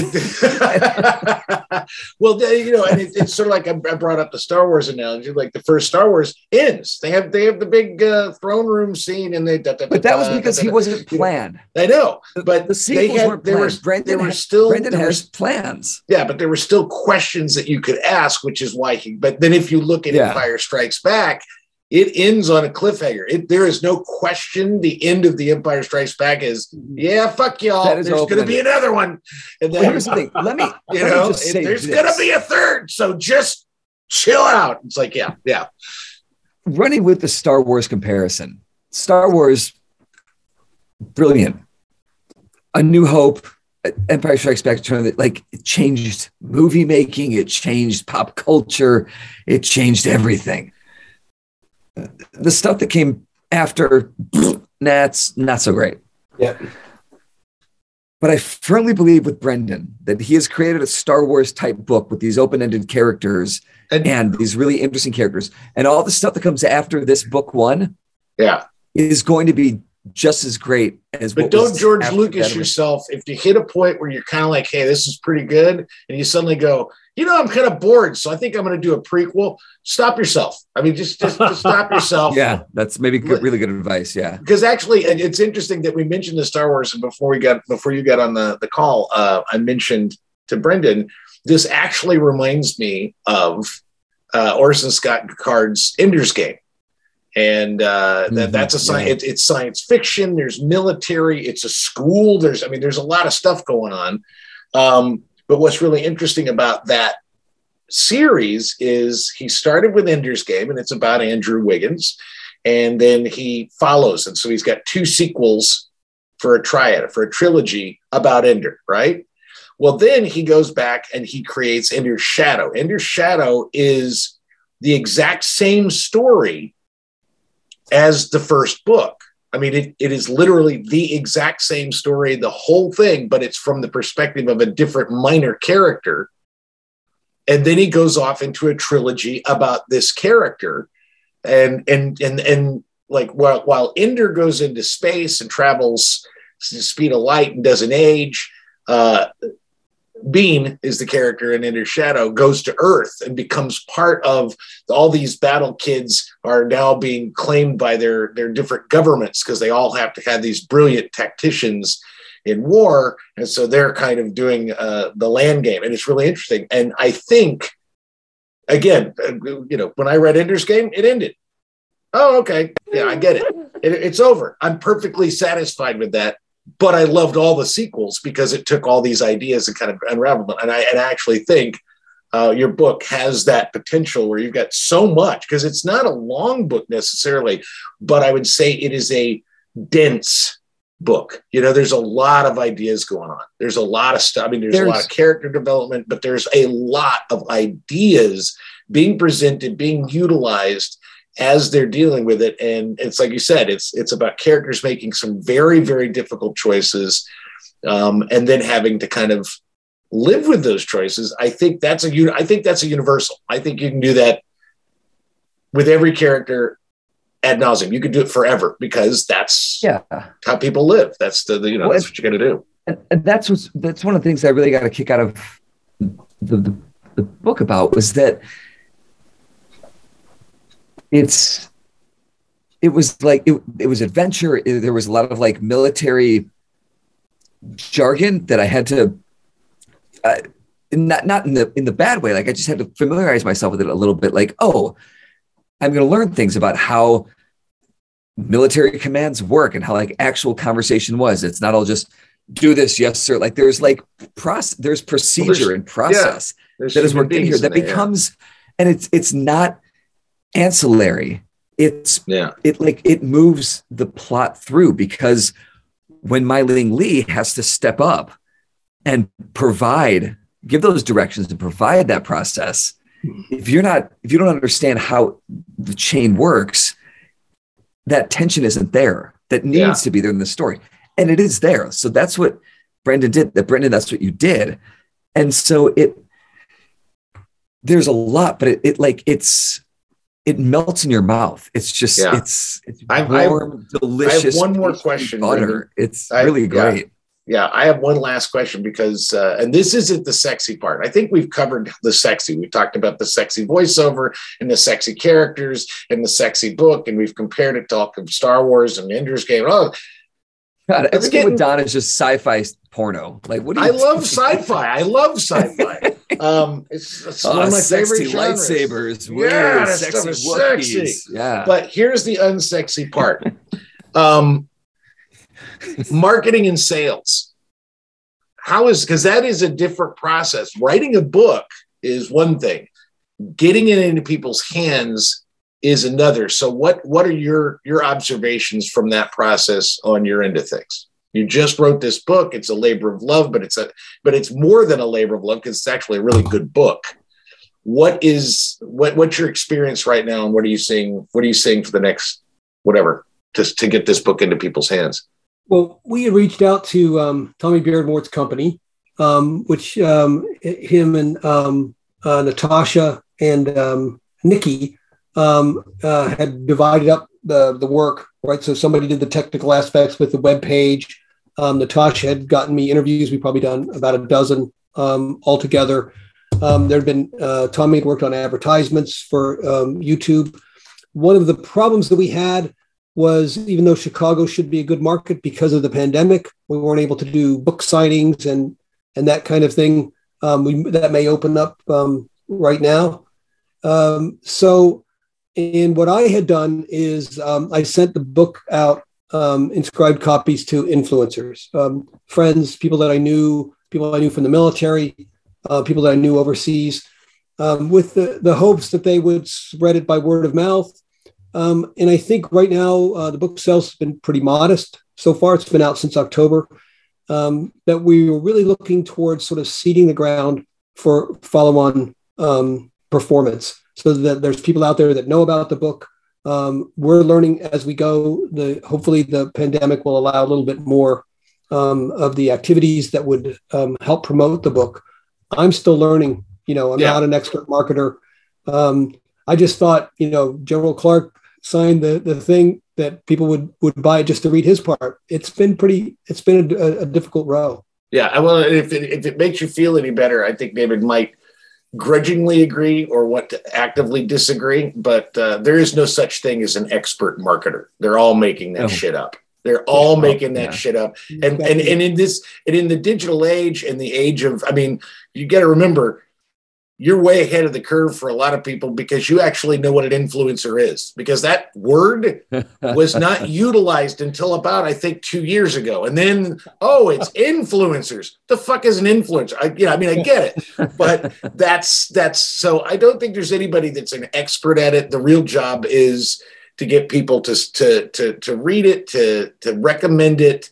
well you know and it, it's sort of like I, brought up the star wars analogy like the first star wars ends. They have they have the big uh, throne room scene and they da, da, but that was because he wasn't planned. I know but the sequels they had, planned. Were, Brendan there were still Brendan has plans. Yeah but there were still questions that you could ask which is why he but then if you look at yeah. empire strikes back it ends on a cliffhanger. It, there is no question. The end of the Empire Strikes Back is, mm-hmm. yeah, fuck y'all. There's going to be another one. And then, here's the thing. Let me, you let know, me there's going to be a third. So just chill out. It's like, yeah, yeah. Running with the Star Wars comparison, Star Wars, brilliant. A New Hope, Empire Strikes Back, like it changed movie making, it changed pop culture, it changed everything the stuff that came after that's not so great. Yeah. But I firmly believe with Brendan that he has created a Star Wars type book with these open ended characters and, and, these really interesting characters. And all the stuff that comes after this book one yeah. is going to be just as great as but don't george lucas yourself if you hit a point where you're kind of like hey this is pretty good and you suddenly go you know, I'm kind of bored, so I think I'm going to do a prequel. Stop yourself. I mean, just just, just stop yourself. yeah, that's maybe good, really good advice. Yeah, because actually, it's interesting that we mentioned the Star Wars, and before we got before you got on the the call, uh, I mentioned to Brendan. This actually reminds me of uh, Orson Scott Card's Ender's Game and uh, that, mm-hmm. that's a science. Yeah. It, it's science fiction. There's military. It's a school. There's, I mean, there's a lot of stuff going on. Um, but what's really interesting about that series is he started with Ender's Game, and it's about Andrew Wiggins, and then he follows, and so he's got two sequels for a triad, for a trilogy about Ender, right? Well, then he goes back and he creates Ender's Shadow. Ender's Shadow is the exact same story as the first book. I mean, it, it is literally the exact same story, the whole thing, but it's from the perspective of a different minor character. And then he goes off into a trilogy about this character. And and and and like while while Ender goes into space and travels the speed of light and doesn't age, uh, Bean is the character in Ender Shadow, goes to Earth and becomes part of all these battle kids are now being claimed by their, their different governments because they all have to have these brilliant tacticians in war. And so they're kind of doing uh, the land game. And it's really interesting. And I think, again, uh, you know, when I read Ender's Game, it ended. Oh, okay. Yeah, I get it. it it's over. I'm perfectly satisfied with that but I loved all the sequels because it took all these ideas and kind of unraveled them. And I, and I actually think uh, your book has that potential where you've got so much because it's not a long book necessarily, but I would say it is a dense book. You know, there's a lot of ideas going on. There's a lot of stuff. I mean, there's, there's, a lot of character development, but there's a lot of ideas being presented, being utilized as they're dealing with it. And it's like you said, it's it's about characters making some very, very difficult choices, um, and then having to kind of live with those choices. I think that's a I think that's a universal. I think you can do that with every character ad nauseum. You could do it forever because that's yeah how people live. That's the, the you know well, that's what you're gonna do. And, and that's what's that's one of the things I really got a kick out of the, the, the book about was that it's it was like it, it was adventure. It, there was a lot of like military jargon that I had to. Uh, not not in the in the bad way. Like I just had to familiarize myself with it a little bit. Like, oh, I'm going to learn things about how military commands work and how like actual conversation was. It's not all just do this, yes, sir. Like there's like process, there's procedure well, there's, and process yeah, that is worked in here that becomes, yeah. and it's it's not ancillary. It's yeah, it like it moves the plot through because when Mei Ling Lee has to step up and provide, give those directions and provide that process, if you're not if you don't understand how the chain works that tension isn't there. That needs yeah. to be there in the story. And it is there. So that's what brendan did that brendan that's what you did. And so it there's a lot but it, it like it's it melts in your mouth it's just yeah. it's it's warm I, delicious I have one more question butter it's I, really great yeah yeah, I have one last question because, uh, and this isn't the sexy part. I think we've covered the sexy. We talked about the sexy voiceover and the sexy characters and the sexy book, and we've compared it to all of Star Wars and Ender's Game. Oh, God, everything getting, with Don is just sci-fi porno. Like, what? I love sci-fi. I love sci-fi. um, it's, it's oh, one of my favorite genres. lightsabers. Yeah, that stuff is sexy. Yeah, but here's the unsexy part. um, marketing and sales how is because that is a different process writing a book is one thing getting it into people's hands is another. So what what are your your observations from that process on your end of things? You just wrote this book. It's a labor of love but it's a but it's more than a labor of love because it's actually a really good book. What is what what's your experience right now and what are you seeing what are you seeing for the next whatever to, to get this book into people's hands? Well, we had reached out to um, Tommy Beardmore's company, um, which um, him and um, uh, Natasha and um, Nikki um, uh, had divided up the, the work, right? So somebody did the technical aspects with the web page. Um, Natasha had gotten me interviews. We probably done about a dozen um, altogether. there had been uh, Tommy had worked on advertisements for YouTube. One of the problems that we had was even though Chicago should be a good market because of the pandemic, we weren't able to do book signings and and that kind of thing. Um, we, that may open up um, right now. Um, so, and what I had done is um, I sent the book out, um, inscribed copies to influencers, um, friends, people that I knew, people I knew from the military, uh, people that I knew overseas, with the, the hopes that they would spread it by word of mouth um, and I think right now uh, the book sales has been pretty modest so far. It's been out since October. Um, that we were really looking towards sort of seeding the ground for follow-on um, performance, so that there's people out there that know about the book. Um, we're learning as we go. The hopefully the pandemic will allow a little bit more um, of the activities that would um, help promote the book. I'm still learning. You know, I'm yeah. not an expert marketer. Um, I just thought, you know, General Clark signed the the thing that people would would buy just to read his part. It's been pretty. It's been a, a difficult row. Yeah, well, if it, if it makes you feel any better, I think David might grudgingly agree or want to actively disagree. But uh, there is no such thing as an expert marketer. They're all making that oh. shit up. They're all yeah, making that yeah. shit up. And and and in this and in the digital age and the age of, I mean, you got to remember you're way ahead of the curve for a lot of people because you actually know what an influencer is because that word was not utilized until about i think two years ago. And then oh it's influencers. The fuck is an influencer? I, you know, I mean i get it. But that's that's so i don't think there's anybody that's an expert at it. The real job is to get people to to to, to read it to to recommend it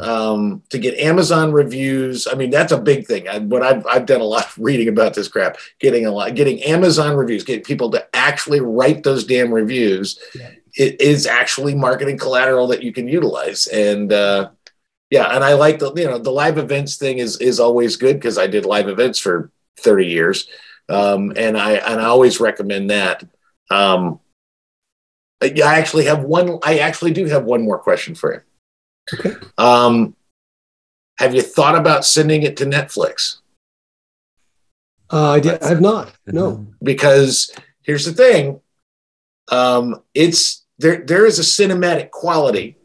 um, to get Amazon reviews. I mean, that's a big thing. I, what I've, I've done a lot of reading about this crap, getting a lot, getting Amazon reviews, getting people to actually write those damn reviews. Yeah. It is actually marketing collateral that you can utilize. And, uh, yeah, and I like the you know the live events thing is is always good because I did live events for 30 years, um, and I and I always recommend that. Um, I actually have one. I actually do have one more question for you. Okay. Um, have you thought about sending it to Netflix? Uh, I, did, I have not. No. Because here's the thing. Um, it's there. There is a cinematic quality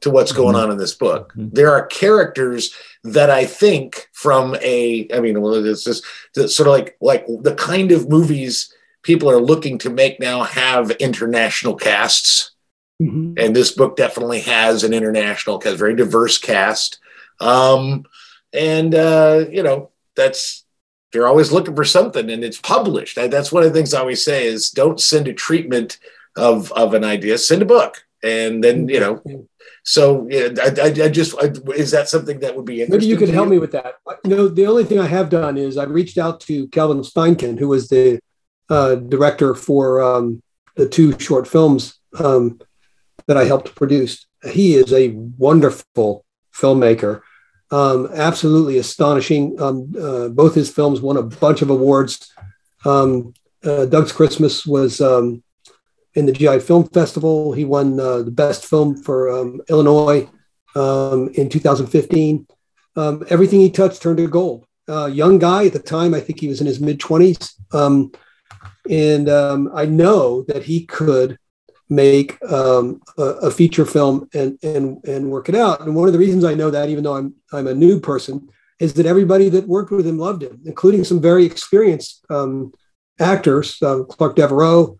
to what's going mm-hmm. on in this book. Mm-hmm. There are characters that I think from a. I mean, well, it's just sort of like like the kind of movies people are looking to make now have international casts. Mm-hmm. And this book definitely has an international, has very diverse cast. Um, and uh, you know, that's they're always looking for something, and it's published. That's one of the things I always say is don't send a treatment of of an idea, send a book, and then you know. So yeah, I, I, I just I, is that something that would be interesting? Maybe you could help you? me with that. You know, the only thing I have done is I reached out to Kelvin Steinken, who was the uh, director for um, the two short films um, that I helped produce. He is a wonderful filmmaker, um, absolutely astonishing. Um, uh, both his films won a bunch of awards. Um, uh, Doug's Christmas was um, in the GI Film Festival. He won uh, the best film for um, Illinois um, in 2015. everything he touched turned to gold. Young guy at the time, I think he was in his mid 20s. and I know that he could make um, a, a, feature film and and and work it out. And one of the reasons I know that, even though I'm I'm a new person, is that everybody that worked with him loved him, including some very experienced um, actors. Uh, Clark Devereaux,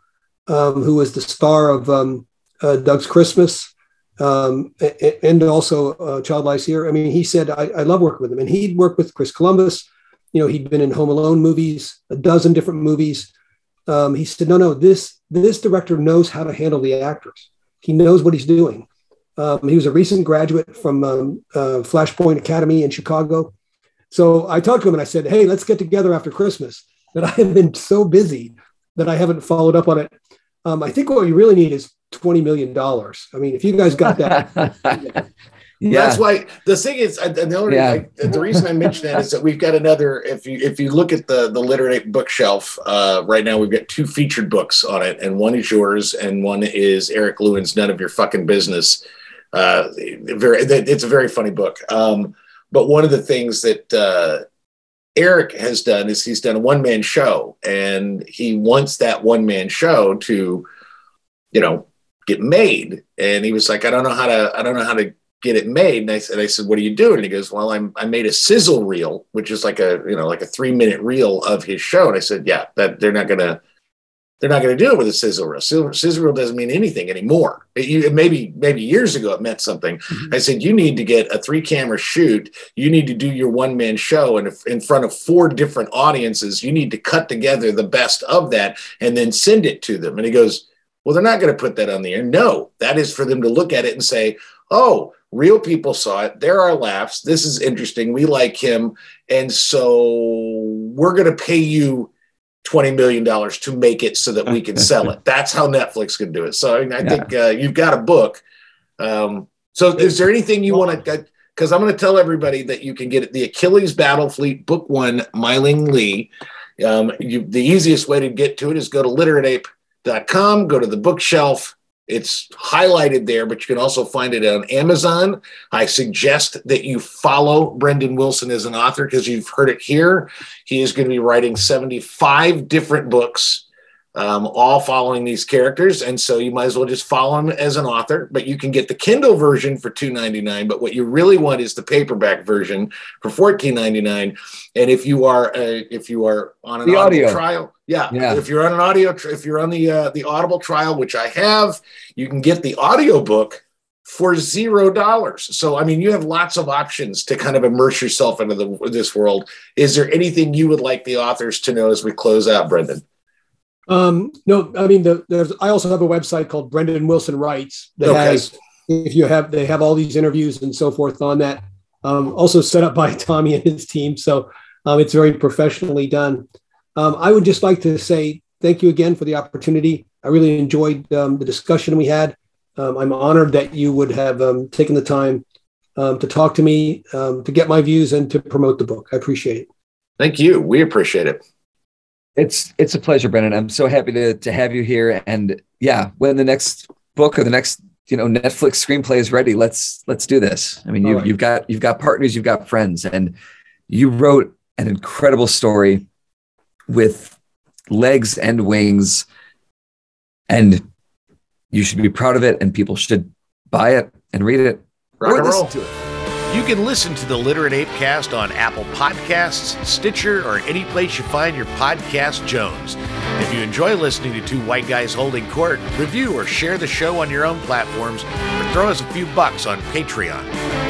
um, who was the star of um, uh, Doug's Christmas, um, and also uh, Child Lies Here. I mean, he said I, I love working with him, and he'd worked with Chris Columbus. You know, he'd been in Home Alone movies, a dozen different movies. Um, he said, "No, no, this this director knows how to handle the actors. He knows what he's doing. Um, he was a recent graduate from um, uh, Flashpoint Academy in Chicago. So I talked to him and I said, "Hey, let's get together after Christmas." But I have been so busy that I haven't followed up on it. Um, I think what we really need is twenty million dollars. I mean, if you guys got that, yeah. That's why the thing is, the only yeah. like, the reason I mention that is that we've got another. If you if you look at the the literate bookshelf uh, right now, we've got two featured books on it, and one is yours, and one is Eric Lewin's "None of Your Fucking Business." Uh, very, it's a very funny book. Um, but one of the things that uh, Eric has done is he's done a one man show, and he wants that one man show to, you know, get made. And he was like, I don't know how to, I don't know how to get it made. And I said, I said, what are you doing? And he goes, well, I'm, I made a sizzle reel, which is like a, you know, like a three minute reel of his show. And I said, yeah, that they're not going to, they're not going to do it with a sizzle reel. Sizzle, sizzle reel doesn't mean anything anymore. It, you, maybe, maybe years ago it meant something. Mm-hmm. I said, you need to get a three camera shoot. You need to do your one man show. And if, in front of four different audiences, you need to cut together the best of that and then send it to them. And he goes, well, they're not going to put that on the air. No, that is for them to look at it and say, oh, real people saw it. There are laughs. This is interesting. We like him. And so we're going to pay you $20 million to make it so that we can sell it. That's how Netflix can do it. So I, I yeah. think uh, you've got a book. Um, so is there anything you want to, because I'm going to tell everybody that you can get it, the Achilles Battle Fleet Book One, Mei Ling Lee. Um, you, the easiest way to get to it is go to literateape.com, go to the bookshelf, it's highlighted there, but you can also find it on Amazon. I suggest that you follow Brendan Wilson as an author because you've heard it here. He is going to be writing 75 different books um, all following these characters. And so you might as well just follow him as an author, but you can get the Kindle version for $2.99. But what you really want is the paperback version for $14.99. And if you are uh, if you are on an audio, audio trial, yeah, yeah, if you're on an audio, if you're on the uh, the Audible trial, which I have, you can get the audio book for zero dollars. So I mean, you have lots of options to kind of immerse yourself into the, this world. Is there anything you would like the authors to know as we close out, Brendan? Um, no, I mean, the, there's, I also have a website called Brendan Wilson Writes that okay. has, if you have, they have all these interviews and so forth on that. Um, also set up by Tommy and his team. So um, it's very professionally done. Um, I would just like to say thank you again for the opportunity. I really enjoyed um, the discussion we had. Um, I'm honored that you would have um, taken the time to talk to me, to get my views, and to promote the book. I appreciate it. Thank you. We appreciate it. It's it's a pleasure, Brendan. I'm so happy to to have you here. And yeah, when the next book or the next you know Netflix screenplay is ready, let's let's do this. I mean, you, right. you've got you've got partners, you've got friends, and you wrote an incredible story with legs and wings, and you should be proud of it, and people should buy it and read it Rock or listen to it. You can listen to the Literate Apecast on Apple Podcasts, Stitcher, or any place you find your podcast Jones. If you enjoy listening to two white guys holding court, review or share the show on your own platforms, or throw us a few bucks on Patreon.